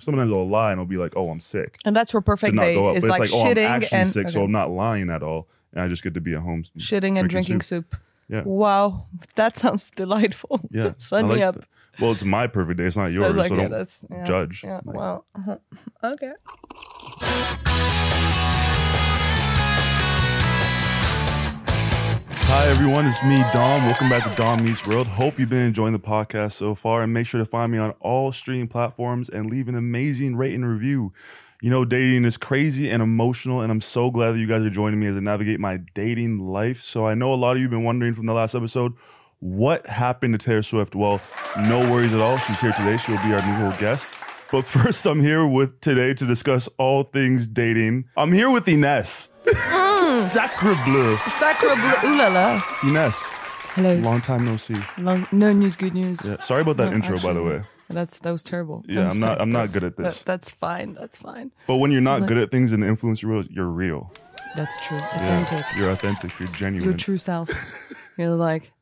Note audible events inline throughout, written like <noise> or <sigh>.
sometimes I'll lie and I'll be like, oh, I'm sick And that's your perfect day. go up. Is like, it's like, oh, I'm shitting actually and sick, so. I'm not lying at all, and I just get to be at home shitting and drinking soup. Yeah. Wow, that sounds delightful. <laughs> Yeah, <laughs> me like up. that. Well, it's my perfect day. It's not yours, it's like, so yeah, don't yeah, judge. Yeah. Like, Wow. <laughs> okay. Hi everyone, it's me, Dom. Welcome back to Dom Meets World. Hope you've been enjoying the podcast so far, and make sure to find me on all streaming platforms and leave an amazing rate and review. You know, dating is crazy and emotional, and I'm so glad that you guys are joining me as I navigate my dating life. So I know a lot of you have been wondering from the last episode, what happened to Taylor Swift? Well, no worries at all. She's here today. She'll be our new guest. But <laughs> first, I'm here with today to discuss all things dating. I'm here with Ines. <laughs> <laughs> Sacre bleu. Sacre bleu. Ooh la la. Ines, Hello. long time no see. Long, no news, good news. Yeah, sorry about that No, intro, by the way. That's that was terrible. Yeah, was I'm not- I'm not good at this. that- that's fine. That's fine. But when you're not good at things in the influencer world, you're real. That's true. Yeah, you're authentic. You're genuine. Your true self. <laughs> You're like,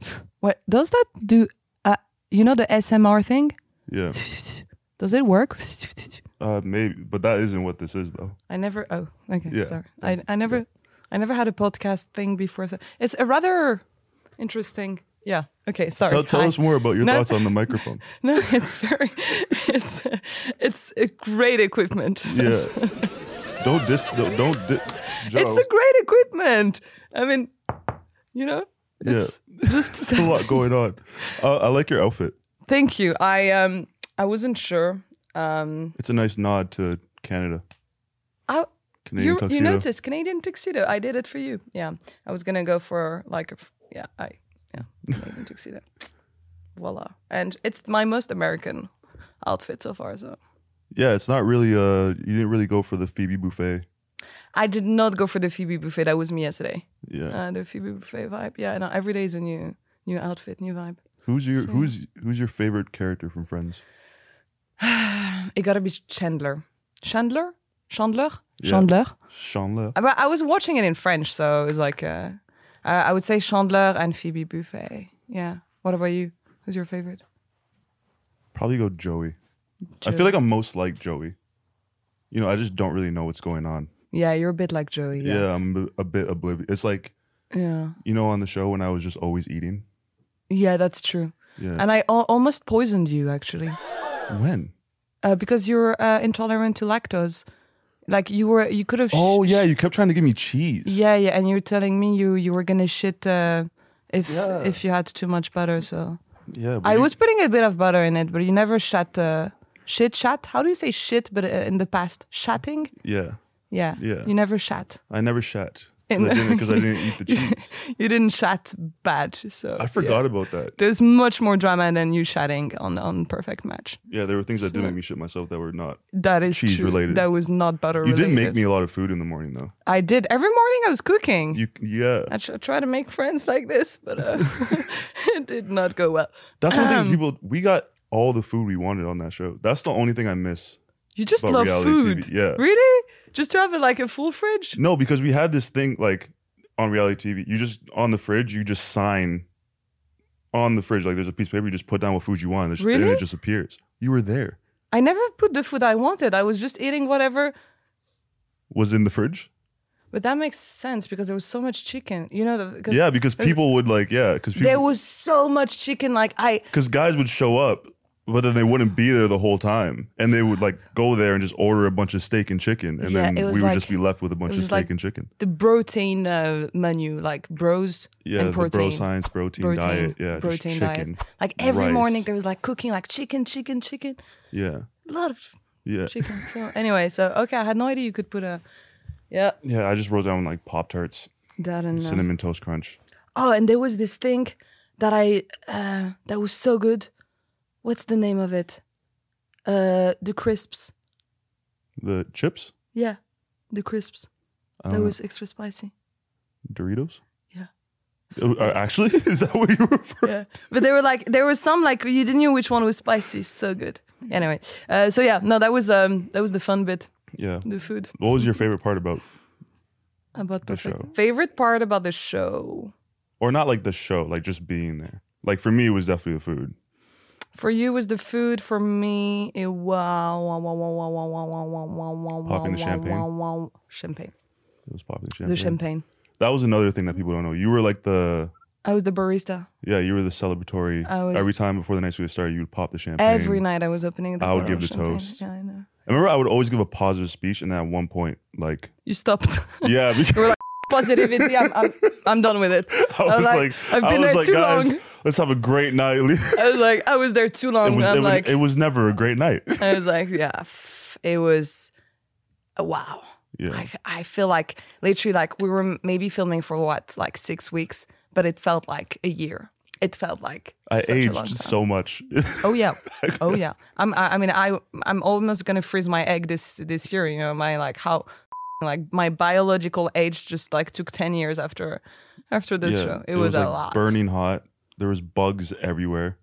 <sighs> what does that do? Uh, you know the SMR thing? yeah, <laughs> Does it work? <laughs> uh, maybe, but that isn't what this is, though. I never. Oh, okay. Yeah. Sorry. I, I never. I never had a podcast thing before. So it's a rather interesting. Yeah. Okay. Sorry. Tell, tell us more about your No. thoughts on the microphone. <laughs> No, it's very. It's it's a great equipment. Yeah, <laughs> don't dis. Don't. don't di- It's a great equipment. I mean, you know. yeah. Just <laughs> There's a lot going on. Uh, I like your outfit. Thank you. I um I wasn't sure. Um It's a nice nod to Canada. I Canadian you, tuxedo. you noticed Canadian tuxedo. I did it for you. Yeah. I was gonna go for like a, yeah, I yeah, Canadian <laughs> tuxedo. Voila. And it's my most American outfit so far, so Yeah, it's not really. Uh, you didn't really go for the Phoebe Buffay. I did not go for the Phoebe Buffay. That was me yesterday. Yeah. Uh, the Phoebe Buffay vibe. Yeah, no, every day is a new new outfit, new vibe. who's your Who's Who's your favorite character from Friends? <sighs> It gotta be Chandler. Chandler? Chandler? Yeah. Chandler? Chandler. But I was watching it in French, so it was like uh, uh, I would say Chandler and Phoebe Buffay. Yeah. What about you? Who's your favorite? Probably go Joey. I feel like I'm most like Joey. You know, I just don't really know what's going on. Yeah, you're a bit like Joey. Yeah, Yeah. I'm a, a bit oblivious. It's like Yeah. you know on the show when I was just always eating. Yeah, that's true. Yeah. And I al- almost poisoned you actually, when? uh, because you're uh, intolerant to lactose. Like you were, you could have. Oh yeah, you kept trying to give me cheese. Yeah, yeah, and you were telling me you you were gonna shit uh, if Yeah. if you had too much butter. So Yeah, but I you- was putting a bit of butter in it, but you never shat. Uh, shit, shat. How do you say shit? But uh, in the past, shatting. Yeah, Yeah. Yeah. You never shat. I never shat Because I, didn't eat the <laughs> cheese. You didn't shat bad. So I forgot about that. There's much more drama than you chatting on on Perfect Match. Yeah, there were things that did make me shit myself that were not. That is Cheese true. related. That was not butter You related. did make me a lot of food in the morning though. I did. Every morning I was cooking. You yeah. I tr- try to make friends like this, but uh, <laughs> it did not go well. That's one Um, thing people we got all the food we wanted on that show. That's the only thing I miss. You just love food. TV, yeah. Really? Just to have a, like a full fridge? No, because we had this thing like on reality TV. You just on the fridge, you just sign on the fridge. Like there's a piece of paper, you just put down what food you want, and, it's- and Really? it just appears. You were there. I never put the food I wanted. I was just eating whatever. Was in the fridge. But that makes sense because there was so much chicken. You know, the, because Yeah, because people would like yeah, because there was so much chicken. Like I, because guys would show up, but then they wouldn't be there the whole time, and they would like go there and just order a bunch of steak and chicken, and Yeah, then we would like- just be left with a bunch of steak like and chicken. the protein uh, menu, like bros Yeah, and the bro science protein, protein, diet. Yeah, protein chicken. diet. Like every rice. morning there was like cooking, like chicken, chicken, chicken. Yeah, A lot of yeah, chicken. so anyway, so okay, I had no idea you could put a yeah yeah. I just wrote down like Pop Tarts, that and uh, cinnamon toast crunch. oh, and there was this thing that I uh, that was so good. What's the name of it? Uh, the crisps. The chips, Yeah, the crisps. uh, That was extra spicy. Doritos. Yeah. Uh, uh, actually, <laughs> is that what you refer? Yeah, but there were like there was some like you didn't know which one was spicy. So good. Anyway, uh, so yeah, no, that was um that was the fun bit, Yeah. the food What was your favorite part about, about The perfect. show. Favorite part about the show. or not like the show, like just being there? Like for me, it was definitely the food. For you was the food. For me, it was popping the champagne. Champagne. It was popping champagne. The champagne. That was another thing that people don't know. You were like the. I was the barista. Yeah, you were the celebratory. I was every time before the night would started, you would pop the champagne. Every night I was opening. the I would give the champagne. toast. Yeah, I know. I remember I would always give a positive speech, and then at one point, like you stopped. Yeah, because. Positivity. I'm, I'm, I'm done with it. I was, I was like, like, I've been there like, too guys, long let's have a great night. it I was like, I was there too long. was, I'm it, was- like, it was never a great night. <laughs> I was like, yeah, it was oh, wow. Yeah. I, I feel like literally like we were maybe filming for what like six weeks, but it felt like a year. It felt like I a aged so much. <laughs> Oh yeah, oh yeah. I'm. I, I mean, I. I'm almost gonna freeze my egg this this year. You know, my like how, like my biological age just like took ten years after, after this Yeah, show. It, was, a like lot. burning hot. There was bugs everywhere.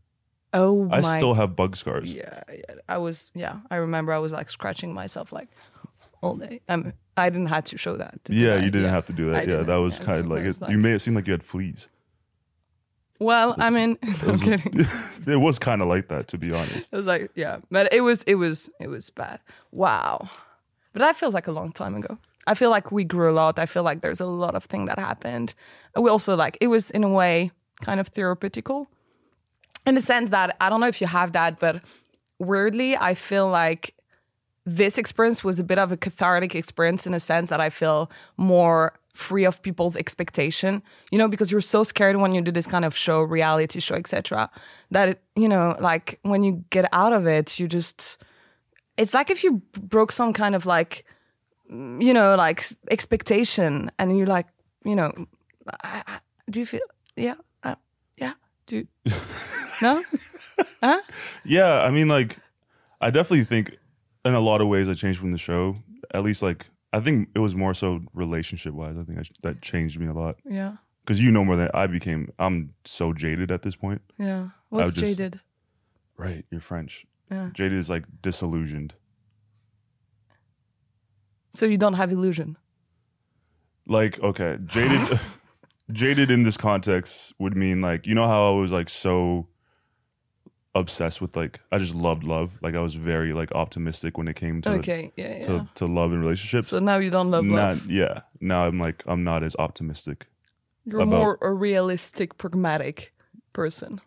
Oh I my. still have bug scars. yeah, yeah. I was. Yeah, I remember. I was like scratching myself like all day. Um, I didn't have to show that. did Yeah, I? you didn't have to do I that. Yeah, didn't. that was Yeah, kind so of like, it was it, like- you made it seem like you had fleas. Well, I mean, <laughs> <laughs> I'm kidding. <laughs> it was kind of like that, to be honest. It was like, yeah, but it was, it was, it was bad. Wow, but that feels like a long time ago. I feel like we grew a lot. I feel like there's a lot of thing that happened. We also like it was in a way kind of therapeutical, in the sense that I don't know if you have that, but weirdly, I feel like this experience was a bit of a cathartic experience in a sense that I feel more free of people's expectation you know because you're so scared when you do this kind of show reality show etc that you know like when you get out of it you just it's like if you broke some kind of like you know like expectation and you're like you know I, I, do you feel yeah do <laughs> no Yeah, I mean, like, I definitely think in a lot of ways I changed from the show. At least, like, I think it was more so relationship wise. I think I, that changed me a lot yeah because you know more than I became. I'm so jaded at this point. yeah what's just- jaded Right, you're French. Yeah. Jaded is like disillusioned. so you don't have illusion Like, okay, jaded. <laughs> <laughs> jaded in this context would mean like you know how I was like so obsessed with like I just loved love. Like I was very like optimistic when it came to okay yeah yeah to, to love and relationships. so now you don't love not love yeah. Now I'm like I'm not as optimistic. You're about- more a realistic, pragmatic person.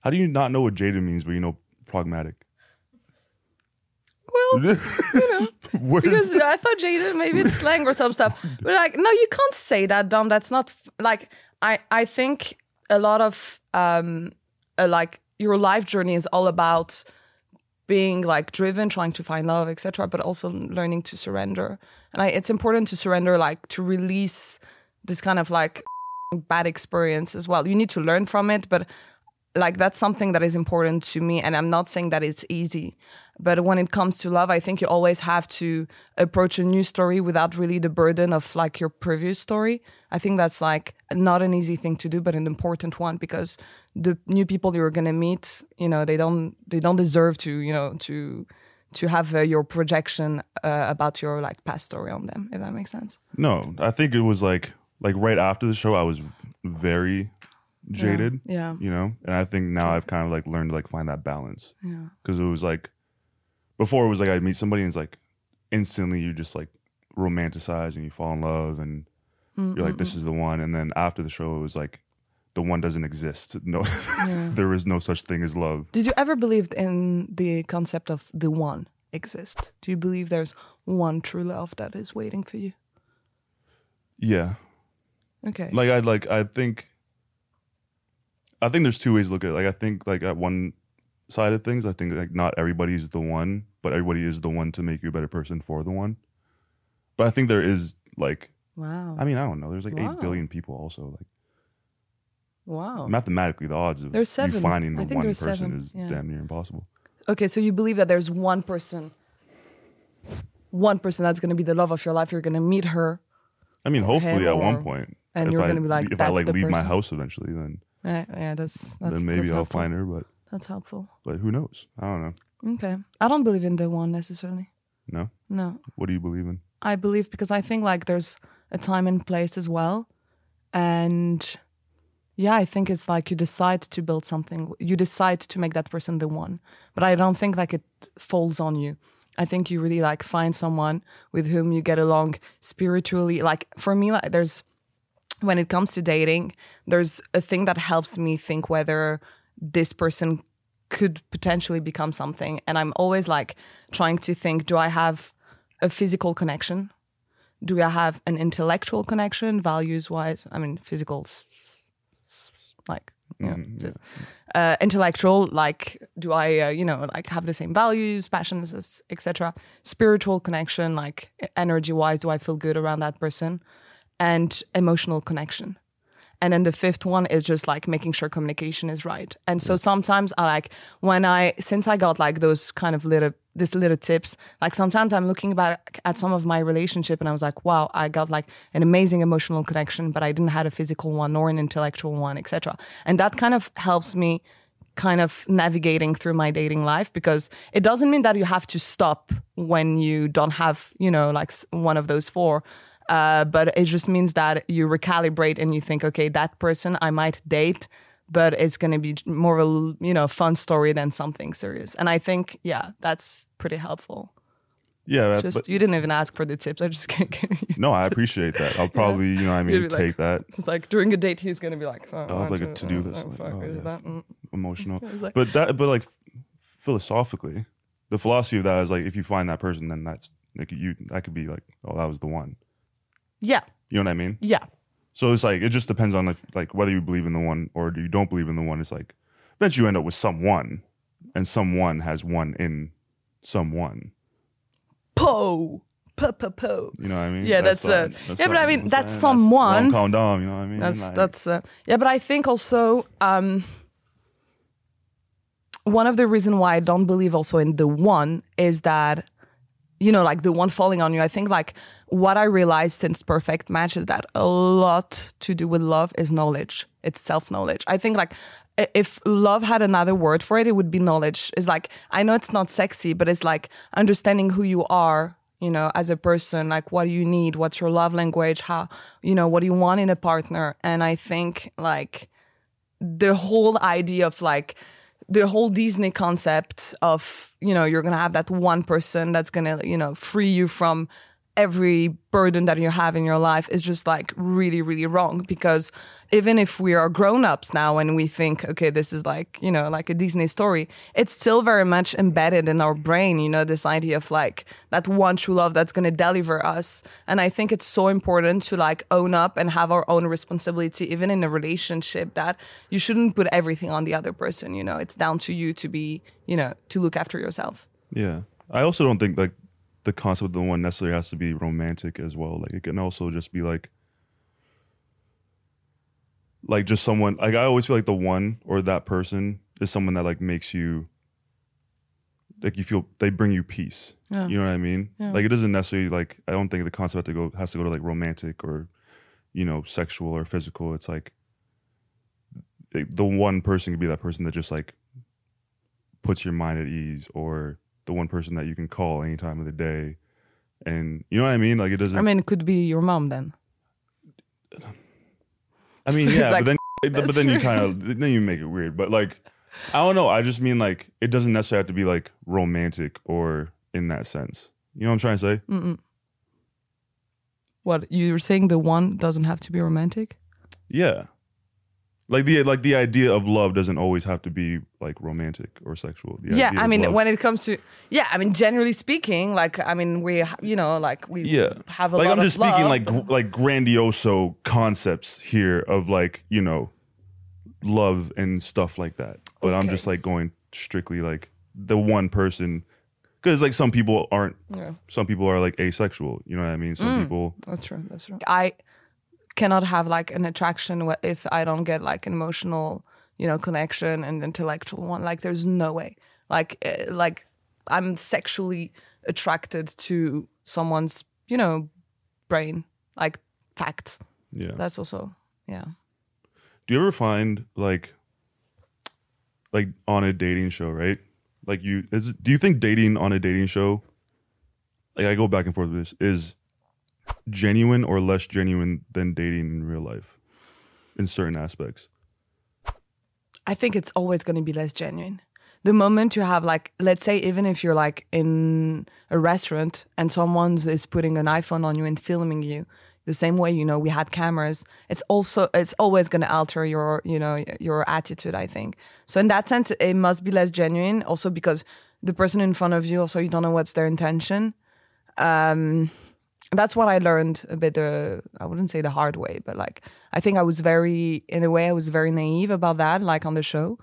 How do you not know what jaded means, but you know pragmatic? Well, <laughs> What because I thought jaded, maybe it's slang or some stuff. But like, no, you can't say that, Dom. That's not like I. I think a lot of um, uh, like your life journey is all about being like driven, trying to find love, etc. But also learning to surrender. And I, it's important to surrender, like to release this kind of like bad experience as well. You need to learn from it, but like that's something that is important to me and i'm not saying that it's easy but when it comes to love i think you always have to approach a new story without really the burden of like your previous story. I think that's like not an easy thing to do but an important one because the new people you're going to meet you know they don't they don't deserve to you know to to have uh, your projection uh, about your like past story on them if that makes sense. No, I think it was like like right after the show I was very jaded. yeah You know? And I think now I've kind of like learned to like find that balance. yeah Because it was like before it was like I'd meet somebody and it's like instantly you just like romanticize and you fall in love and you're like, this is the one. And then after the show it was like the one doesn't exist. <laughs> No <laughs> there is no such thing as love. Did you ever believe in the concept of the one exist? Do you believe there's one true love that is waiting for you? Yeah. Okay. like I like I think I think there's two ways to look at it. Like I think like at one side of things, I think like not everybody is the one, but everybody is the one to make you a better person for the one. But I think there is like wow. I mean I don't know. There's like Wow. eight billion people also. Like wow. mathematically, the odds of There's you seven. finding the one person seven, is yeah. damn near impossible. Okay, so you believe that there's one person, one person that's going to be the love of your life. You're going to meet her. I mean, hopefully at one or- point, and you're I, gonna be like, if I like leave my house eventually, then Yeah, yeah, that's, that's then maybe that's I'll helpful. find her. But That's helpful. but who knows? I don't know. Okay, I don't believe in the one necessarily. No, No, what do you believe in? I believe because I think like there's a time and place as well, and yeah, I think it's like you decide to build something, you decide to make that person the one. But I don't think like it falls on you. I think you really like find someone with whom you get along spiritually. Like for me, like there's when it comes to dating, there's a thing that helps me think whether this person could potentially become something. And I'm always like trying to think do I have a physical connection? Do I have an intellectual connection, values wise? I mean, physical, like, you know, phys- uh, intellectual, like, do I, uh, you know, like have the same values, passions, etc. Spiritual connection, like energy wise, do I feel good around that person? And emotional connection. And then the fifth one is just like making sure communication is right. And so sometimes I like when I since I got like those kind of little this little tips, like sometimes I'm looking back at some of my relationship and I was like, wow, I got like an amazing emotional connection, but I didn't have a physical one or an intellectual one, etc. And that kind of helps me kind of navigating through my dating life because it doesn't mean that you have to stop when you don't have, you know, like one of those four. Uh, but it just means that you recalibrate and you think, okay, that person I might date, but it's going to be more of a you know fun story than something serious. And I think, yeah, that's pretty helpful. Yeah, Just but you didn't even ask for the tips. I just can't give you. no, I appreciate that. I'll <laughs> probably, you know, what I mean, You'd like- take that <laughs> It's like during a date, he's going to be like, oh, I'll have like a to-do oh, list, oh, like, oh, is yeah. that? mm. emotional. <laughs> like- but that, but like philosophically, the philosophy of that is like if you find that person, then that's like you. That could be like, oh, that was the one. Yeah, You know what I mean? yeah. So it's like it just depends on if, like whether you believe in the one or you don't believe in the one. It's like eventually you end up with someone, and someone has one in someone. Po, po, po, po. You know what I mean? Yeah, that's, uh, something- yeah, but I mean, that's saying? someone. rom-com dom, you know what I mean? That's Like, that's uh, yeah, but I think also um, one of the reason why I don't believe also in the one is that you know like the one falling on you. I think like what I realized since Perfect Match is that a lot to do with love is knowledge. It's self knowledge. I think like if love had another word for it, it would be knowledge. It's like I know it's not sexy, but it's like understanding who you are you know, as a person, like what do you need? What's your love language? How, you know, what do you want in a partner? And I think like the whole idea of like the whole Disney concept of, you know, you're going to have that one person that's going to, you know, free you from every burden that you have in your life is just like really, really wrong. Because even if we are grown ups now and we think, okay, this is like, you know, like a Disney story, it's still very much embedded in our brain, you know, this idea of like that one true love that's going to deliver us. And I think it's so important to like own up and have our own responsibility, even in a relationship, that you shouldn't put everything on the other person, you know, it's down to you to be, you know, to look after yourself. Yeah. I also don't think like the concept of the one necessarily has to be romantic as well. Like it can also just be like like just someone like I always feel like the one or that person is someone that like makes you like you feel they bring you peace. Yeah. You know what I mean? Yeah. Like it doesn't necessarily like I don't think the concept to go has to go to like romantic or you know sexual or physical. It's like the one person could be that person that just like puts your mind at ease or the one person that you can call any time of the day and you know what i mean like it doesn't I mean, it could be your mom then. I mean <laughs> yeah like, <laughs> but then but then you kind of then you make it weird but like i don't know i just mean like it doesn't necessarily have to be like romantic or in that sense you know what i'm trying to say Mm-mm. What you're saying? The one doesn't have to be romantic. yeah like the like the idea of love doesn't always have to be like romantic or sexual The yeah, I mean, love- when it comes to yeah, I mean, generally speaking, like I mean, we you know, like we yeah have a like lot i'm of just speaking love, like gr- like grandioso concepts here of like you know love and stuff like that but i'm just like going strictly like the one person because like some people aren't Yeah. some people are like asexual you know what i mean some Mm. people That's true. That's true. I cannot have like an attraction if I don't get like an emotional, you know, connection and intellectual one. Like, there's no way. Like, uh, like I'm sexually attracted to someone's, you know, brain. Like facts. yeah That's also yeah. do you ever find like like on a dating show right like you is do you think dating on a dating show like i go back and forth with this is genuine or less genuine than dating in real life in certain aspects I think it's always going to be less genuine. The moment you have like, let's say, even if you're like in a restaurant and someone is putting an iPhone on you and filming you, the same way you know we had cameras, it's also it's always going to alter your you know your attitude. I think so. In that sense, it must be less genuine. Also because the person in front of you, also you don't know what's their intention. Um, that's what I learned a bit. Uh, I wouldn't say the hard way, but like I think I was very, in a way, I was very naive about that, like on the show.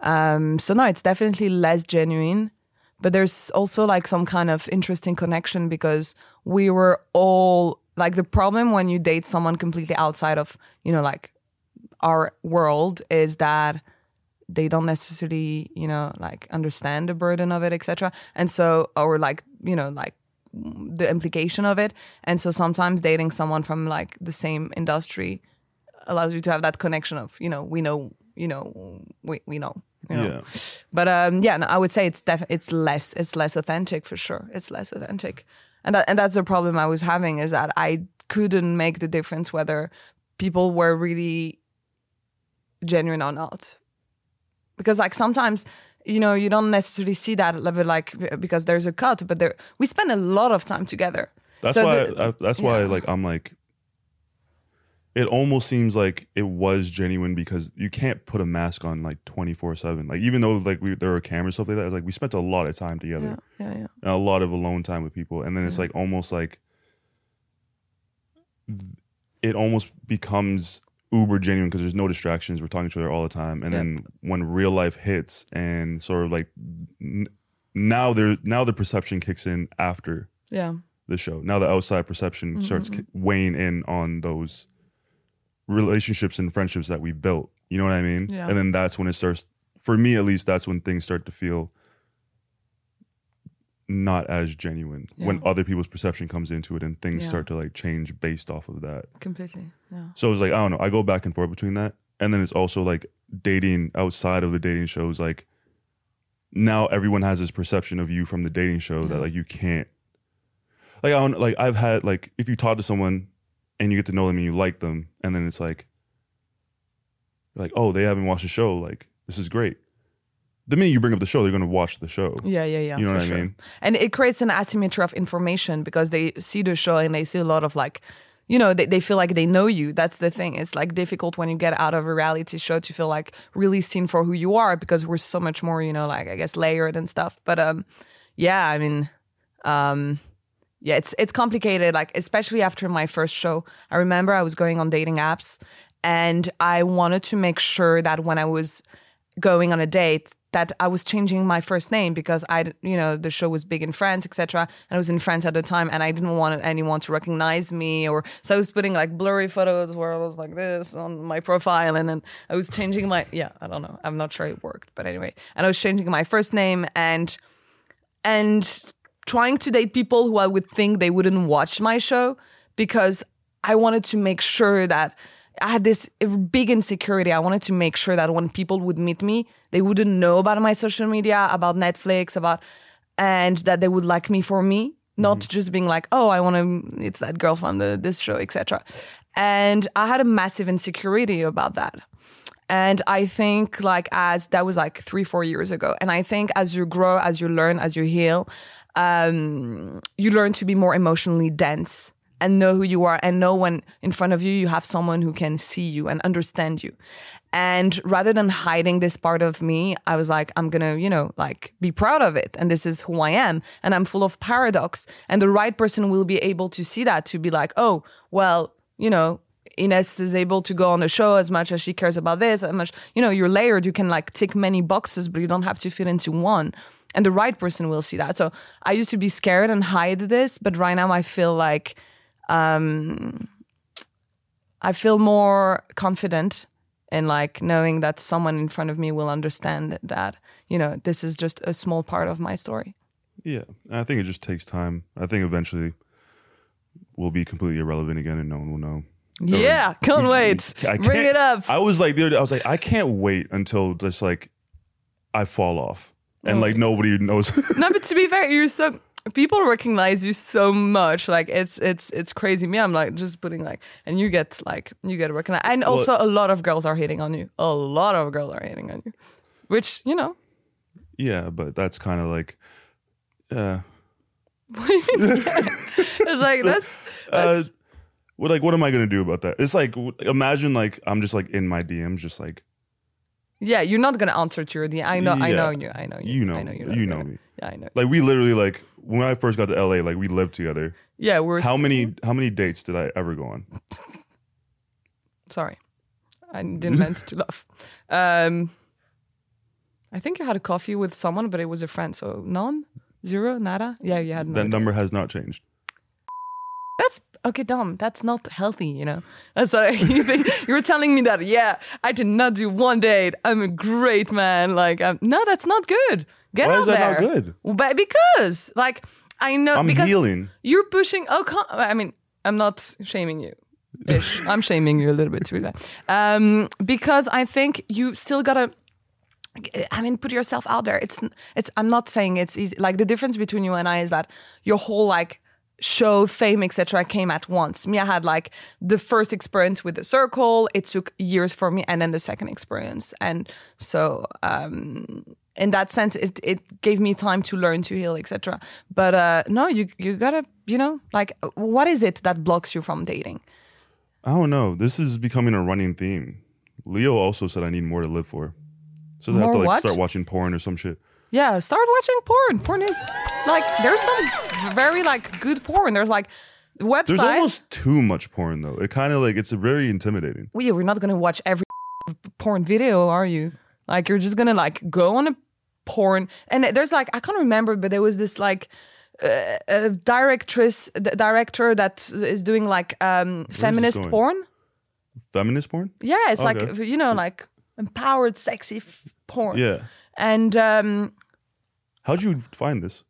Um, so no, it's definitely less genuine, but there's also like some kind of interesting connection because we were all like the problem when you date someone completely outside of you know like our world is that they don't necessarily you know like understand the burden of it etc and so or like you know like the implication of it. And so sometimes dating someone from like the same industry allows you to have that connection of you know we know you know we, we know you know. Yeah. but um yeah no, i would say it's def- it's less it's less authentic for sure. It's less authentic. And that, and that's the problem i was having is that i couldn't make the difference whether people were really genuine or not. Because like sometimes you know you don't necessarily see that level like because there's a cut but there we spend a lot of time together That's So why. the- I, that's why. yeah. Like I'm like. It almost seems like it was genuine because you can't put a mask on like 24 seven. Like even though like we there were cameras stuff like that, like we spent a lot of time together, yeah yeah yeah a lot of alone time with people, and then it's like almost like it almost becomes uber genuine because there's no distractions. We're talking to each other all the time, and Yeah. then when real life hits and sort of like n- now there now the perception kicks in after yeah the show. Now the outside perception Mm-hmm, starts ki- weighing in on those relationships and friendships that we built. You know what I mean? Yeah. And then that's when it starts. For me, at least, that's when things start to feel not as genuine. When other people's perception comes into it, and things Yeah. start to like change based off of that. completely yeah So it's like I don't know. I go back and forth between that, and then it's also like dating outside of the dating shows. Like now, everyone has this perception of you from the dating show that like you can't. Like I don't like I've had like if you talk to someone and you get to know them and you like them, and then it's like, like oh they haven't watched the show. Like this is great. The minute you bring up the show, they're gonna watch the show. Yeah, yeah, yeah. You know what I mean? And it creates an asymmetry of information because they see the show and they see a lot of like, you know, they, they feel like they know you. That's the thing. It's like difficult when you get out of a reality show to feel like really seen for who you are because we're so much more, you know, like I guess layered and stuff. But um, yeah, I mean, um, yeah, it's it's complicated. Like especially after my first show, I remember I was going on dating apps, and I wanted to make sure that when I was going on a date that I was changing my first name because I, you know, the show was big in France, etc. And I was in France at the time, and I didn't want anyone to recognize me, or so I was putting like blurry photos where I was like this on my profile, and then I was changing my, yeah, I don't know, I'm not sure it worked, but anyway, and I was changing my first name and and trying to date people who I would think they wouldn't watch my show because I wanted to make sure that I had this big insecurity. I wanted to make sure that when people would meet me, they wouldn't know about my social media, about Netflix, about, and that they would like me for me, not just being like, oh, I want to, it's that girl from the, this show, etc. And I had a massive insecurity about that. And I think like as that was like three, four years ago. And I think as you grow, as you learn, as you heal, um, you learn to be more emotionally dense and know who you are and know when in front of you you have someone who can see you and understand you. And rather than hiding this part of me, I was like, I'm gonna, you know, like be proud of it. And this is who I am. And I'm full of paradox. And the right person will be able to see that to be like, oh, well, you know, Ines is able to go on the show as much as she cares about this, as much, you know, you're layered. You can like tick many boxes, but you don't have to fit into one. And the right person will see that. So I used to be scared and hide this, but right now I feel like um, I feel more confident in like knowing that someone in front of me will understand that, you know, this is just a small part of my story. Yeah, I think it just takes time. I think eventually we'll be completely irrelevant again, and no one will know. Yeah, can't wait. I Bring can't- it up. I was like, day, I was like, I can't wait until just like I fall off and like nobody knows. no, but to be fair, you're so people recognize you so much. Like it's it's it's crazy. Me, I'm like just putting like, and you get like you get recognized, and also a lot of girls are hitting on you. A lot of girls are hitting on you, which you know. Yeah, but that's kind of like, uh, <laughs> What do you mean? Yeah. <laughs> It's like that's uh, that's what like what am I gonna do about that? It's like imagine like I'm just like in my DMs, just like yeah. You're not gonna answer to your DM. I know. I Yeah. know you. I know you. you know, I know you're you know me. Yeah, I know. Like we literally like when I first got to LA, like we lived together. Yeah, we're How many how many dates did I ever go on? <laughs> Sorry, I didn't meant to laugh. <laughs> Um, I think you had a coffee with someone, but it was a friend. So none, zero, nada. Yeah, you had That number has not changed. That's okay, Dom. That's not healthy. You know. That's <laughs> like you, think, you were telling me that. Yeah, I did not do one date. I'm a great man. Like, um, no, that's not good. Get Why out is that there. not good? But because, like, I know I'm because healing. you're pushing. Oh, come, I mean, I'm not shaming you. Ish. <laughs> I'm shaming you a little bit too. That um, because I think you still gotta. I mean, put yourself out there. It's it's. I'm not saying it's easy. Like the difference between you and I is that your whole like show, fame, etc. came at once. Me, I had like the first experience with the circle. It took years for me, and then the second experience, and so um, in that sense, it it gave me time to learn, to heal, etc. But uh, no, you you gotta, you know, like what is it that blocks you from dating? I don't know. This is becoming a running theme. Leo also said I need more to live for. Says I have to like what? start watching porn or some shit. Yeah, start watching porn. Porn is like there's some very like good porn. There's like websites. There's almost too much porn though. It kind of like it's very intimidating. we we're not gonna watch every porn video, are you? Like you're just gonna like go on a porn and there's like I can't remember, but there was this like uh, a directress, director that is doing like um feminist porn. Feminist porn? Yeah, it's like you know like empowered, sexy f- porn. Yeah. and um How'd you find this?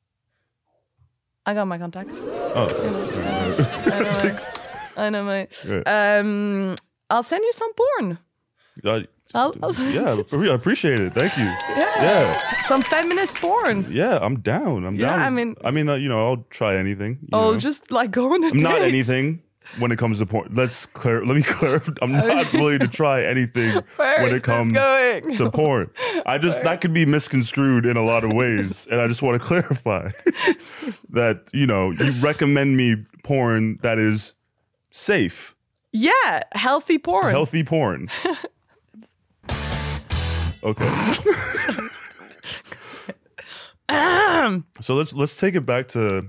I got my contact. Oh, <laughs> I know my. I know my. Um, I'll send you some porn. uh, I'll, I'll yeah, I appreciate it. Thank you. Yeah, some feminist porn. yeah, I'm down. I'm Yeah, down. I mean- I mean, uh, you know, I'll try anything. Oh, know. just like go on a I'm not anything when it comes to porn. Let's clear. Let me <laughs> clarify. I'm not willing to try anything <laughs> Where when it comes to <laughs> porn. I just that could be misconstrued in a lot of ways, and I just want to clarify that you know you recommend me porn that is safe, yeah, healthy porn. healthy porn. Okay. so let's let's take it back to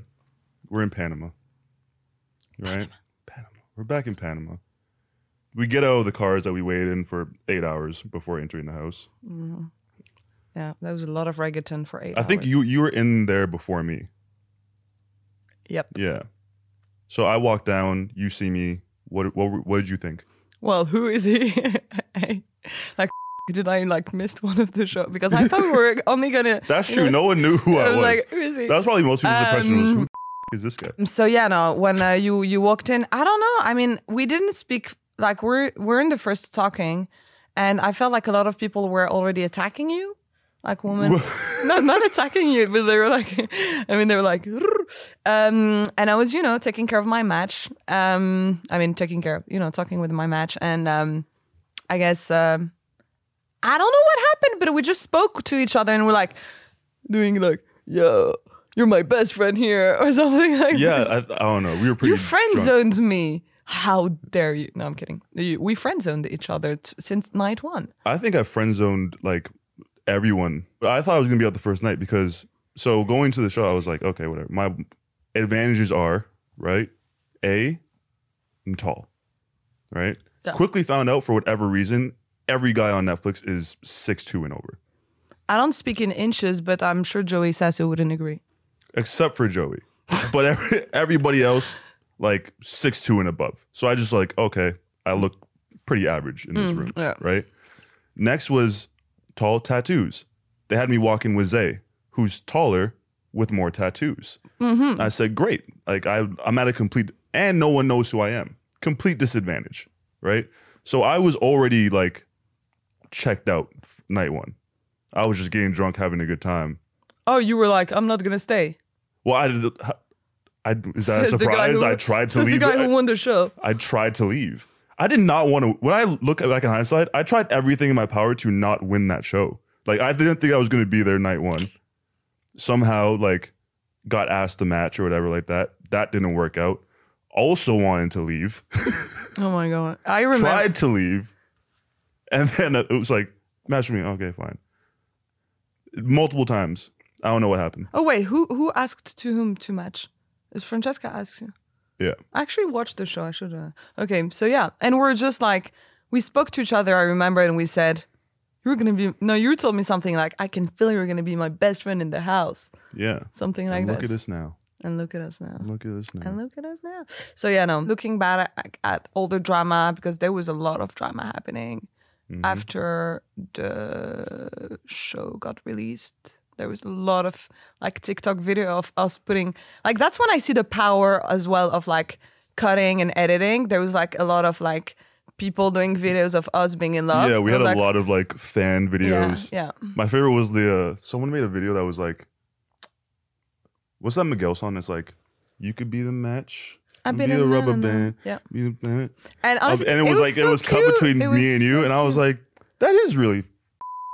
we're in Panama. Right? Panama. We're back in Panama. We get out of the cars that we waited in for eight hours before entering the house. Yeah, that was a lot of reggaeton for eight. I think you you were in there before me. Yep. Yeah. So I walk down, you see me. What what what did you think? Well, who is he? <laughs> like, <laughs> did I like missed one of the show because I thought we were <laughs> only gonna. That's true. know, no one knew who I, I was was. like, who is he? that was probably most people's impression was Um, who the is this guy? So yeah, no. When uh, you you walked in, I don't know. I mean, we didn't speak. Like we're we're in the first talking, and I felt like a lot of people were already attacking you, like women. <laughs> no, not attacking you, but they were like, I mean, they were like, um, and I was, you know, taking care of my match. Um, I mean, taking care of, you know, talking with my match, and um, I guess um, I don't know what happened, but we just spoke to each other, and we're like doing like, yo. You're my best friend here, or something like that. Yeah, I, I don't know. We were pretty. You friend zoned me. How dare you? No, I'm kidding. We friend zoned each other t- since night one. I think I friend zoned like everyone. I thought I was gonna be out the first night because so going to the show, I was like, okay, whatever. My advantages are right. A, I'm tall. Right. Yeah. Quickly found out for whatever reason, every guy on Netflix is six two and over, I don't speak in inches, but I'm sure Joey Sasso wouldn't agree. Except for Joey. but every, everybody else like six two and above. So I just like okay, I look pretty average in this mm, room. yeah. Right. Next was tall tattoos. They had me walk in with Zay, who's taller with more tattoos. Mm-hmm. I said, great. Like I, I'm at a complete, and no one knows who I am. Complete disadvantage, right? So I was already like checked out f- night one. I was just getting drunk, having a good time. Oh, you were like, I'm not gonna stay. Well, I did. I, is that a Says guy surprise? who- I tried to leave. the guy who won the show. I tried to leave. I did not want to. When I look back in hindsight, I tried everything in my power to not win that show. Like I didn't think I was going to be there night one. Somehow, like, got asked to match or whatever like that. That didn't work out. Also wanted to leave. <laughs> Oh my god! I remember. tried to leave, and then it was like match me. Okay, fine. Multiple times. I don't know what happened. Oh wait, who who asked to whom to match? Is Francesca asked you? Yeah. I actually watched the show. I should. Uh... Okay, so yeah, and we're just like we spoke to each other. I remember, and we said, "You're gonna be." No, you told me something like, "I can feel you're gonna be my best friend in the house." Yeah. Something like And look at us now. And look at us now. Look at us now. And look at us now. So yeah, no. Looking back at, at all the drama because there was a lot of drama happening Mm-hmm. after the show got released. There was a lot of like TikTok video of us putting like that's when I see the power as well of like cutting and editing. There was like a lot of like people doing videos of us being in love. yeah, we had a like, lot of like fan videos. Yeah, My favorite was the uh, someone made a video that was like, what's that Miguel song? It's like, you could be the match, I've be been the rubber no. band, Yeah. be the band. And honestly, and it was, like it was cut cute. between It me and you, so and I was like, that is really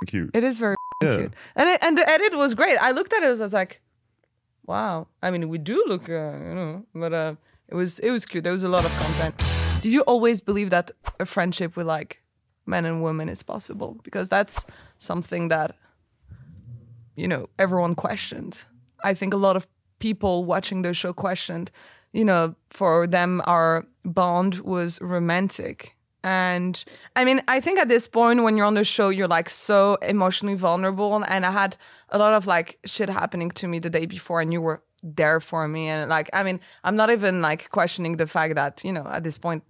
cute. It is very Yeah. cute. And it, and the edit was great. I looked at it, I was like, wow. I mean, we do look, uh, you know, but uh, it was it was cute. There was a lot of content. Did you always believe that a friendship with like men and women is possible? Because that's something that you know everyone questioned. I think a lot of people watching the show questioned. You know, for them, our bond was romantic. And I mean, I think at this point when you're on the show, you're like so emotionally vulnerable. And I had a lot of like shit happening to me the day before, and you were there for me. And like, I mean, I'm not even like questioning the fact that, you know, at this point,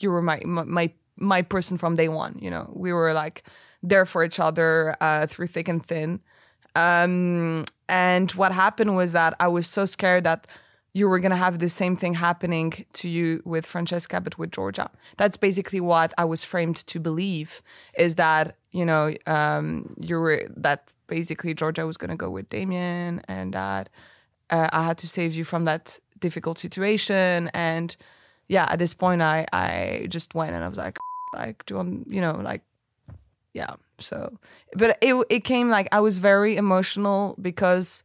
you were my my my, person from day one. You know, we were like there for each other uh, through thick and thin. Um, and what happened was that I was so scared that you were gonna have the same thing happening to you with Francesca, but with Georgia. That's basically what I was framed to believe is that you know um, you were that basically Georgia was gonna go with Damian, and that uh, I had to save you from that difficult situation. And yeah, at this point, I I just went and I was like, <laughs> like do you you know like yeah. So, but it it came like I was very emotional because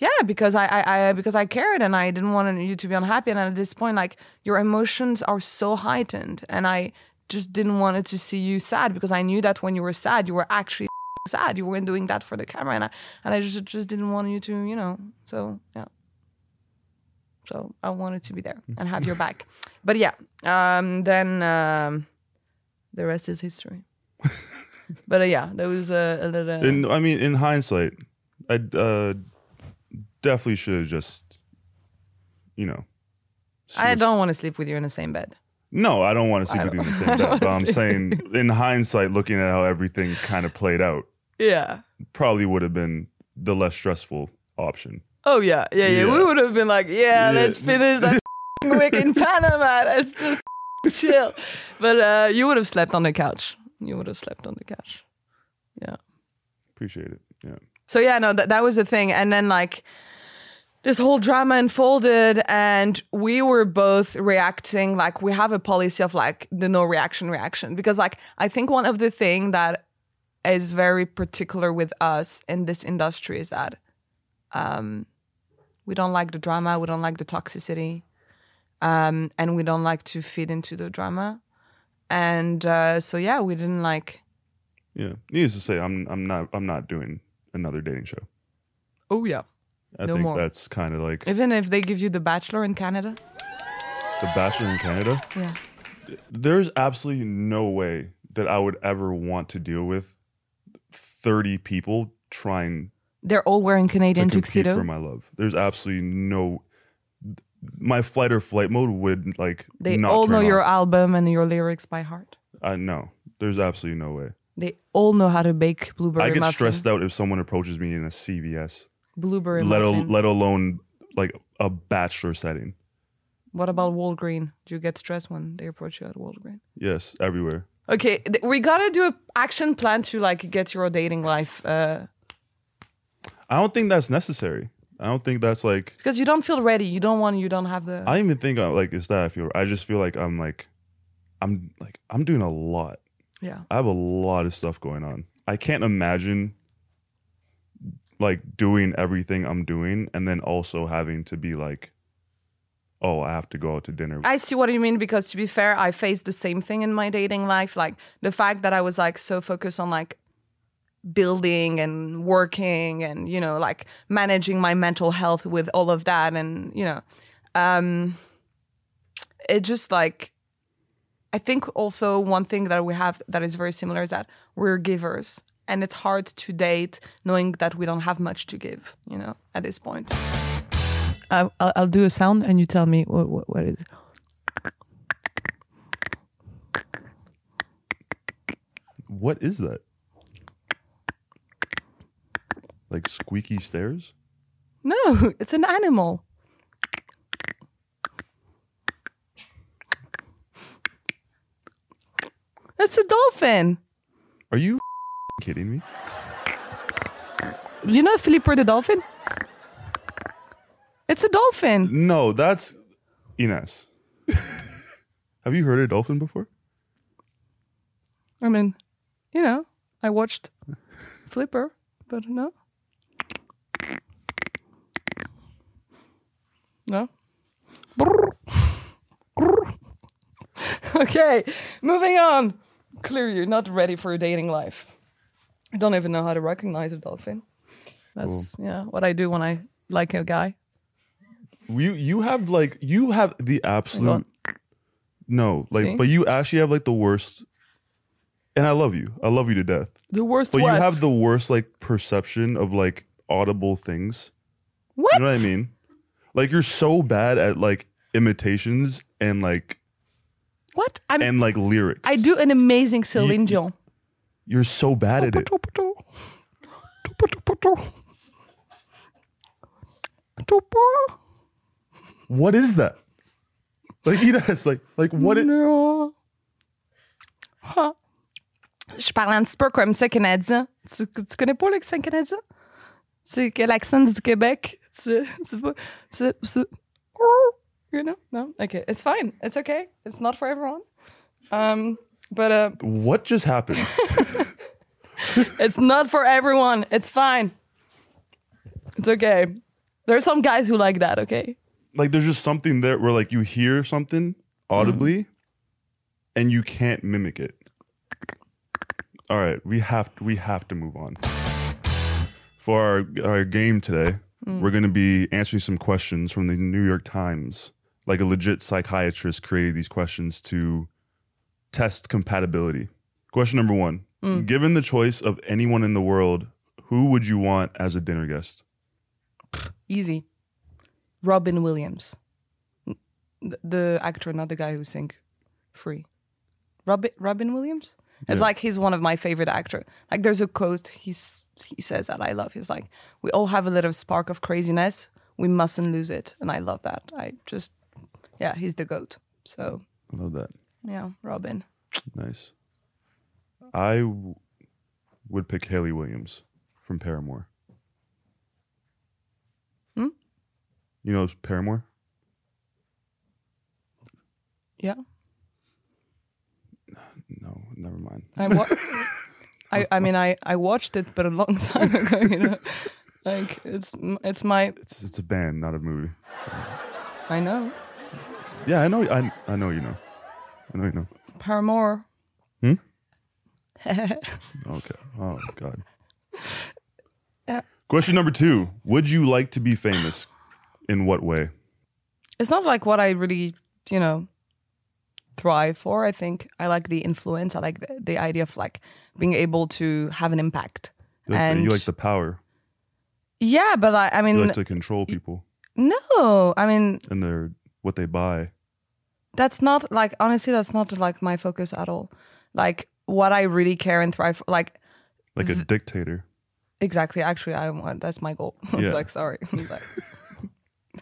yeah because I, I i because i cared and i didn't want you to be unhappy. And at this point like your emotions are so heightened. And i just didn't want it to see you sad because i knew that when you were sad you were actually <laughs> sad. You weren't doing that for the camera. And i and i just just didn't want you to you know so yeah. So i wanted to be there and have your back. <laughs> But yeah um then um the rest is history. <laughs> But uh, yeah there was a, a little And I mean, in hindsight, I uh, definitely should have just, you know. i don't want to sleep with you in the same bed No, I don't want to sleep with you in the same bed. But I'm <laughs> saying, in hindsight, looking at how everything kind of played out, yeah probably would have been the less stressful option. Oh yeah, yeah, yeah. We would have been like, yeah, Yeah. let's finish that <laughs> <laughs> week in Panama. Let's just chill. But uh, you would have slept on the couch. You would have slept on the couch. Yeah. Appreciate it. Yeah. So yeah, no, that that was the thing. And then like this whole drama unfolded and we were both reacting like we have a policy of like the no reaction reaction because like I think one of the thing that is very particular with us in this industry is that um we don't like the drama, we don't like the toxicity. Um and we don't like to feed into the drama. And uh so yeah, we didn't like Yeah. Needless to say, I'm I'm not I'm not doing another dating show. oh yeah. I No think more. that's kind of like Even if they give you the bachelor in Canada. the Bachelor in Canada. Yeah. There's absolutely no way that I would ever want to deal with 30 people trying They're all wearing to Canadian compete tuxedo. for my love. There's absolutely no. My flight or flight mode would like They not all turn know your album and your lyrics by heart. I know. There's absolutely no way. They all know how to bake blueberry I get muffin. stressed out if someone approaches me in a CVS, Blueberry let, al- muffin. let alone like a bachelor setting. what about Walgreen? Do you get stressed when they approach you at Walgreen? Yes, everywhere. Okay, th- we gotta do a action plan to like get your dating life. Uh, I don't think that's necessary. I don't think that's like. because you don't feel ready. You don't want. You don't have the. I don't even think I, like it's that I feel. I just feel like I'm like, I'm like I'm doing a lot. Yeah. I have a lot of stuff going on. I can't imagine like doing everything I'm doing and then also having to be like, oh, I have to go out to dinner. I see what you mean because to be fair, I faced the same thing in my dating life. Like the fact that I was like so focused on like building and working and you know like managing my mental health with all of that and you know um it just like I think also one thing that we have that is very similar is that we're givers and it's hard to date knowing that we don't have much to give, you know, at this point. I, I'll, I'll do a sound and you tell me what, what, what is it. what is that? Like squeaky stairs? No, <laughs> it's an animal. It's a dolphin. Are you <laughs> kidding me? You know Flipper the dolphin? It's a dolphin. No, that's Ines. <laughs> have you heard a dolphin before? I mean, you know, I watched Flipper, but no. No. <laughs> okay, moving on. Clearly, you're not ready for a dating life. I don't even know how to recognize a dolphin. That's yeah, what I do when I like a guy. You you have like you have the absolute no like See? but you actually have like the worst and I love you I love you to death The worst. but what? you have the worst like perception of like audible things what? you know what I mean like you're so bad at like imitations and like What? I'm. and like lyrics I do an amazing Celine Dion. you're so bad at it what is that like Ines like like what it. Je parle un petit peu comme ça canadien. Tu, tu connais pas l'accent canadien? C'est que l'accent du Québec. Tu, tu, vois- tu, tu, you know? No? Okay, it's fine. It's okay. It's not for everyone. Um, but uh, what just happened <laughs> <laughs> it's not for everyone. It's fine. It's okay. There's some guys who like that, okay? like there's just something there where like you hear something audibly and you can't mimic it. All right, we have to, we have to move on. For our, our game today, we're going to be answering some questions from the New York Times. Like a legit psychiatrist created these questions to test compatibility. Question number 1. Hmm. Given the choice of anyone in the world, who would you want as a dinner guest? Easy. Robin Williams. The, actor, not the guy who sing Free. Robin Robin Williams? It's Yeah. like he's one of my favorite actor. Like there's a quote he's he says that I love. He's like, "We all have a little spark of craziness. We mustn't lose it." And I love that. I just yeah, he's the goat. So, I love that. yeah, Robin. Nice. I w- would pick Hayley Williams from Paramore. Hmm? You know Paramore? Yeah. No, never mind. I wa- <laughs> I I mean I I watched it but a long <laughs> time ago, you know. Like it's it's my It's it's a band, not a movie. I know. Yeah, I know. I I know you know. I know you know. Paramore. Hmm. <laughs> okay. Oh God. Yeah. Question number two: Would you like to be famous? In what way? it's not like what I really, you know, thrive for. I think I like the influence. I like the, the idea of like being able to have an impact. Like, and you like the power. yeah, but I, I mean, You like to control people no, I mean and their what they buy. that's not like honestly, that's not like my focus at all. Like what I really care and thrive for, like Like a dictator. exactly. Actually, I want that's my goal. <laughs> I was Yeah. like, sorry. <laughs> Like-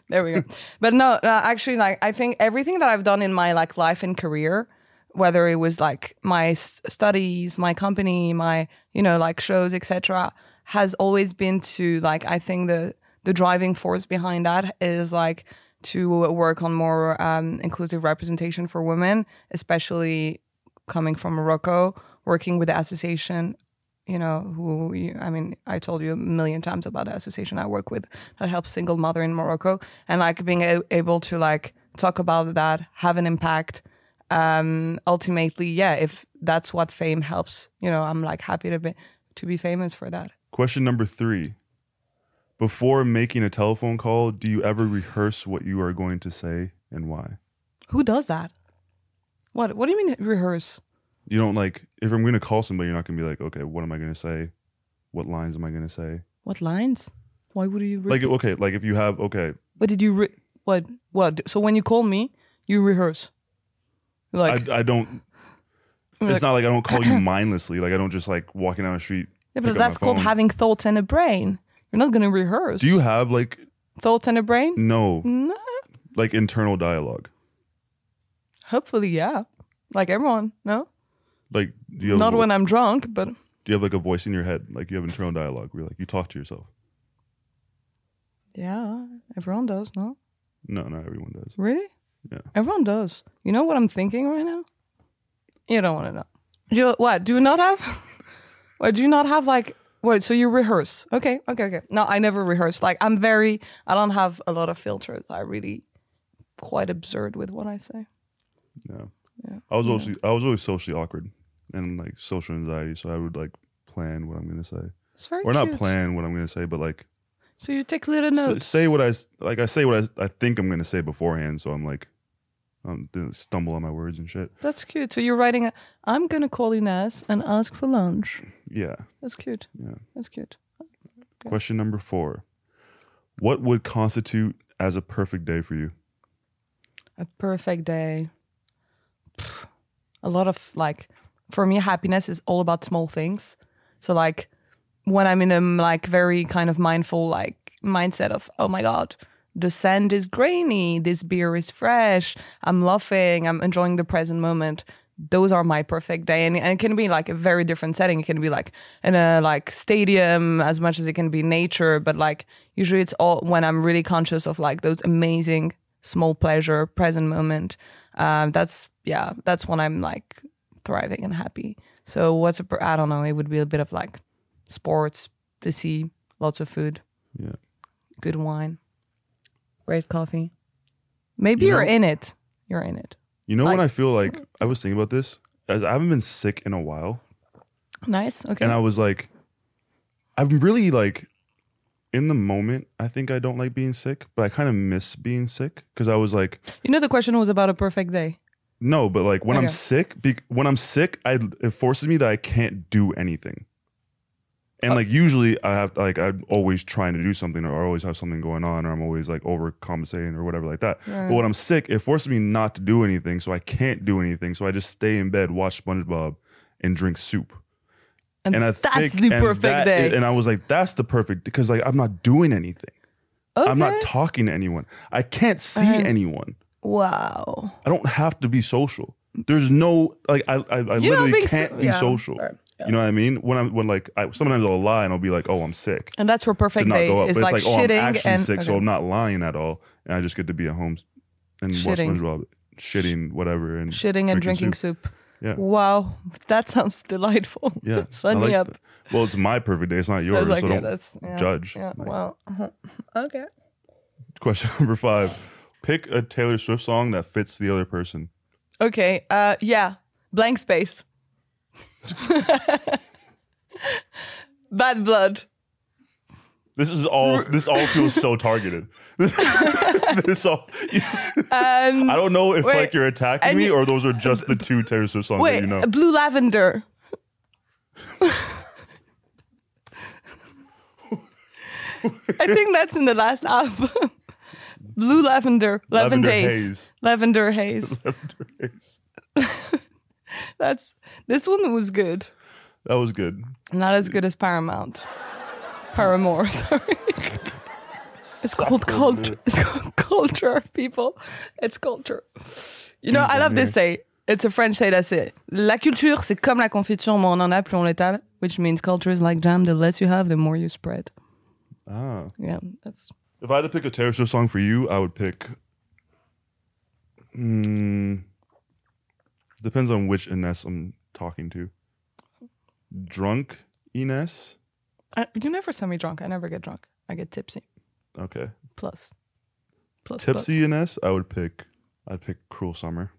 there we go. But no, uh, actually, like I think everything that I've done in my like life and career, whether it was like my s- studies, my company, my you know like shows, etc., has always been to like I think the the driving force behind that is like to work on more um, inclusive representation for women, especially coming from Morocco, working with the association. You know, who I mean, I told you a million times about the association I work with that helps single mother in Morocco, and like being a- able to like talk about that, have an impact. Um, ultimately, yeah, if that's what fame helps, you know, I'm like happy to be to be famous for that. Question number three. Before making a telephone call, do you ever rehearse what you are going to say and why? Who does that? What What do you mean rehearse? You don't like if I'm going to call somebody, you're not going to be like, okay, what am I going to say? What lines am I going to say? What lines? Why would you? Re- Like, okay, like if you have, okay, what did you? Re- what? What? So when you call me, you rehearse. Like, I, I don't. Like- It's not like I don't call you <coughs> mindlessly. Like I don't just like walking down the street. yeah, but that's called having thoughts and a brain. You're not gonna rehearse. Do you have like thoughts in a brain? no, No. like internal dialogue? Hopefully, yeah. Like everyone, no. Like do you have Not when I'm drunk, but do you have like a voice in your head? Like you have internal dialogue where like you talk to yourself? yeah, everyone does. No, No, not everyone does. really? Yeah. Everyone does. You know what I'm thinking right now? You don't want to know. You what? Do you not have? <laughs> what do you not have like? Wait, so you rehearse? Okay, okay, okay. No, I never rehearse. Like I'm very. I don't have a lot of filters. I really quite absurd with what I say. Yeah. Yeah. I was also I was always socially awkward and like social anxiety, so I would like plan what I'm gonna say, It's very or not cute. plan what I'm gonna say, but like So you take little notes. say what I like. I say what I, I think I'm gonna say beforehand, so I'm like, Um, I'm didn't stumble on my words and shit. That's cute. So you're writing. A, I'm gonna call Ines and ask for lunch. Yeah. That's cute. Yeah. That's cute. Question number four: What would constitute as a perfect day for you? A perfect day. A lot of like, for me, happiness is all about small things. So like, when I'm in a like very kind of mindful like mindset of oh my god, the sand is grainy, this beer is fresh, I'm laughing, I'm enjoying the present moment. Those are my perfect day, and, and it can be like a very different setting. It can be like in a like stadium as much as it can be nature, but like usually it's all when I'm really conscious of like those amazing small pleasure present moment. Um, that's yeah, that's when I'm like thriving and happy. So what's a per- I don't know. It would be a bit of like sports, the sea, lots of food, Yeah. good wine, great coffee. Maybe You you are know- in it. You're in it. You know when Like- I feel like I was thinking about this, as I haven't been sick in a while, Nice. Okay. and I was like, I'm really like in the moment. I think I don't like being sick, but I kind of miss being sick because I was like, you know the question was about a perfect day. no, but like when I'm Okay. sick, be, when I'm sick, I it forces me that I can't do anything. And like usually I have like I'm always trying to do something or I always have something going on or I'm always like overcompensating or whatever like that. But when I'm sick, it forces me not to do anything, so I can't do anything. So I just stay in bed, watch SpongeBob, and drink soup. And, And I that's think- the and perfect that day. and I was like, that's the perfect because like I'm not doing anything. I'm not talking to anyone. I can't see Uh-huh. anyone. wow. I don't have to be social. There's no like I I, I literally can't be yeah, social. right, You know what I mean? When I'm when like I, sometimes I'll lie and I'll be like, oh, I'm sick And that's where perfect day is But like, it's like, oh, I'm shitting actually and sick, so. I'm not lying at all, and I just get to be at home and watch Shitting. SpongeBob, shitting whatever and shitting and drinking soup. Yeah. Wow, that sounds delightful. Yeah, <laughs> sign I me like up. that. Well, it's my perfect day. It's not yours, like, so yeah, don't that's yeah, judge. Yeah, Like- well, <laughs> okay. Question <laughs> number five: Pick a Taylor Swift song that fits the other person. Okay. Uh, yeah. Blank space. <laughs> Bad blood. This is all. This all feels so targeted. <laughs> this all. And I don't know if Wait, like you're attacking me you- or those are just the two Taylor Swift songs wait, that you know. blue lavender. I think that's in the last album. blue lavender, lavender haze. lavender haze. <laughs> Lavender Haze. <laughs> That's this one was good. That was good. Not as good as Paramount. Paramore, <laughs> sorry. It's called culture. It's called culture, people. It's culture. You know, I love this say. It's a French say that's it. La culture, c'est comme la confiture, moins on en a, plus on l'étale. Which means culture is like jam. The less you have, the more you spread. Ah. Yeah, that's If I had to pick a Taylor Swift song for you, I would pick. Mm, depends on which Ines I'm talking to. Drunk Ines? I, you never send me drunk. I never get drunk. I get tipsy. Okay. Plus, plus Tipsy plus. Ines, I would pick. I'd pick Cruel Summer.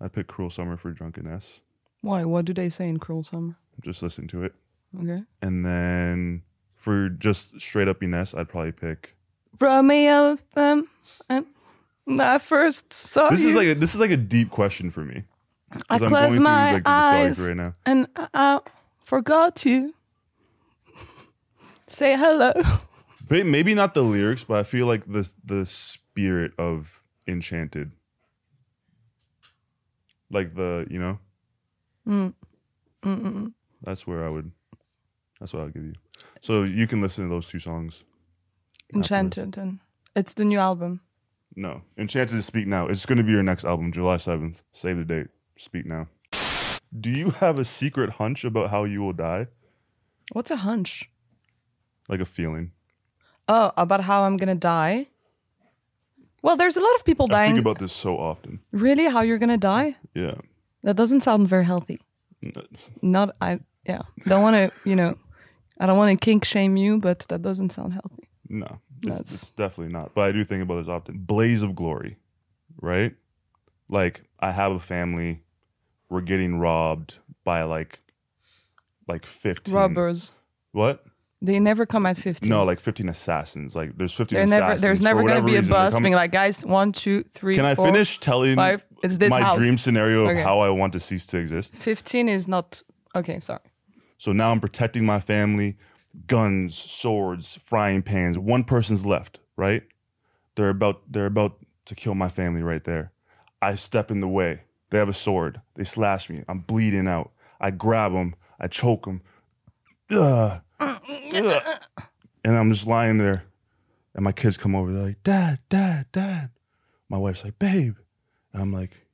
I'd pick Cruel Summer for Drunk Ines. Why? What do they say in Cruel Summer? Just listen to it. Okay. And then for just straight up Ines, I'd probably pick. Romeo, um, and I first saw This you. is like a, this is like a deep question for me. 'Cause I I'm close going through, my like, the discography eyes right now. and I forgot you. <laughs> Say hello. Maybe not the lyrics, but I feel like the the spirit of Enchanted. Like the, you know? Mm. Mm-mm. That's where I would that's what I'll give you. So you can listen to those two songs. Enchanted, and it's the new album. No. Enchanted is Speak Now. It's gonna be your next album, July 7th. Save the date. Speak now. Do you have a secret hunch about how you will die? What's a hunch? Like a feeling. Oh, about how I'm gonna die. Well, there's a lot of people dying. I think about this so often. really, how you're gonna die? Yeah. That doesn't sound very healthy. Not I. Yeah, don't want to. You know, I don't want to kink shame you, but that doesn't sound healthy. No, it's, That's- it's definitely not. But I do think about this often. Blaze of glory, right? Like I have a family. We're getting robbed by like, like fifteen Robbers. What? They never come at 15. No, like fifteen assassins. Like there's fifteen. They're never, assassins. there's never going to be a bus being like, guys, one, two, three, Can I four, finish telling five. It's this my house. dream scenario of Okay. how I want to cease to exist? 15 is not. Okay, sorry. So now I'm protecting my family, guns, swords, frying pans. One person's left, right? They're about they're about to kill my family right there. I step in the way. They have a sword. They slash me. I'm bleeding out. I grab them. I choke them. Ugh. Ugh. And I'm just lying there. And my kids come over. They're like, Dad, Dad, Dad. My wife's like, Babe. And I'm like,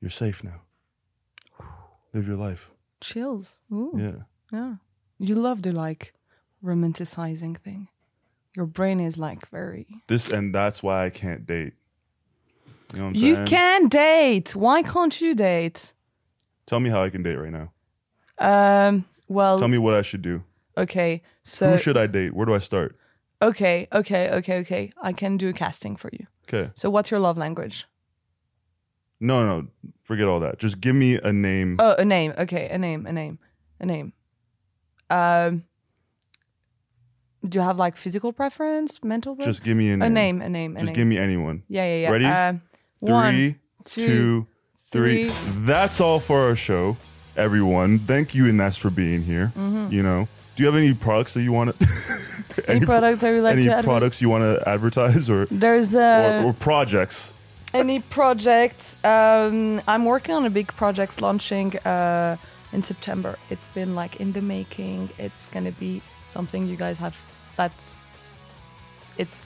You're safe now. Live your life. Chills. Ooh. Yeah. Yeah. You love the like romanticizing thing. Your brain is like very. This and that's why I can't date. You know what I'm You saying? can date. Why can't you date? Tell me how I can date right now. Um. Well. Tell me what I should do. okay. So. Who should I date? Where do I start? okay. Okay. Okay. Okay. I can do a casting for you. Okay. So, what's your love language? No, no, forget all that. Just give me a name. Oh, a name. Okay, a name. A name. A name. Um. Do you have like physical preference, mental? Preference? Just give me a name. a name. A name. A Just name. give me anyone. Yeah. Yeah. Yeah. Ready? Uh, Three, one. two, three. three. That's all for our show, everyone. Thank you, Ines, for being here. Mm-hmm. You know, do you have any products that you want to? <laughs> Any product that you like any to adver- products you want to advertise or There's or, uh, or projects? any projects. Um, I'm working on a big project launching uh, in September. It's been like in the making. It's gonna be something you guys have. That's it's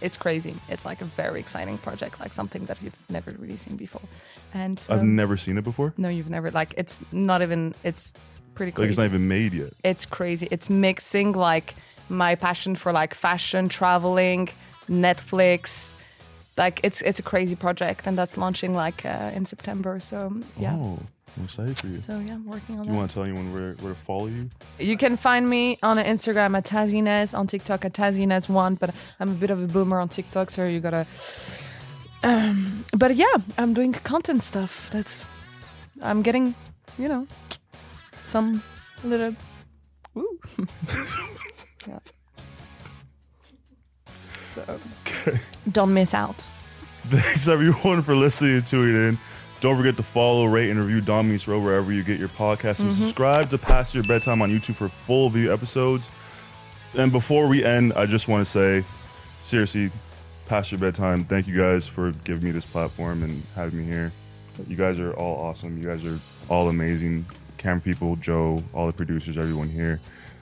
it's crazy. It's like a very exciting project, like something that you've never really seen before. And I've um, never seen it before. no, you've never like it's not even. It's pretty crazy. Like it's not even made yet. it's crazy. It's mixing like my passion for like fashion, traveling, Netflix. Like it's it's a crazy project, and that's launching like uh, in September. So yeah. Oh, I'm excited for you. So yeah, I'm working on Do you want to tell anyone where, where to follow you? You can find me on Instagram at Tazines, on TikTok at Tazines1, but I'm a bit of a boomer on TikTok, so you gotta. Um, but yeah, I'm doing content stuff. That's. I'm getting, you know, some little. Ooh. <laughs> yeah. So. Don't miss out. <laughs> Thanks everyone for listening and tuning in. Don't forget to follow, rate, and review Meets Row wherever you get your podcast. And subscribe to Past Your Bedtime on YouTube for full view episodes. And before we end, I just want to say, seriously, Past Your Bedtime, thank you guys for giving me this platform and having me here. You guys are all awesome. You guys are all amazing. Camera people, Joe, all the producers, everyone here.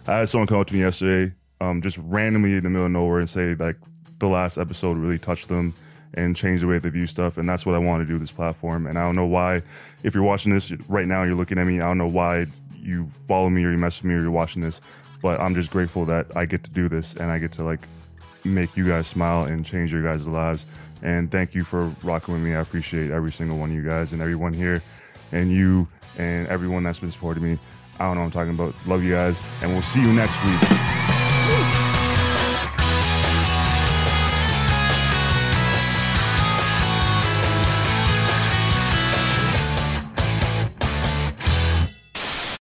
I had someone come up to me yesterday, um, just randomly in the middle of nowhere, and say like the last episode really touched them and change the way they view stuff. And that's what I want to do with this platform. And I don't know why, if you're watching this right now, you're looking at me. I don't know why you follow me or you mess with me or you're watching this. but I'm just grateful that I get to do this and I get to like make you guys smile and change your guys' lives. And thank you for rocking with me. I appreciate every single one of you guys and everyone here and you and everyone that's been supporting me. I don't know I'm talking about. Love you guys, and we'll see you next week.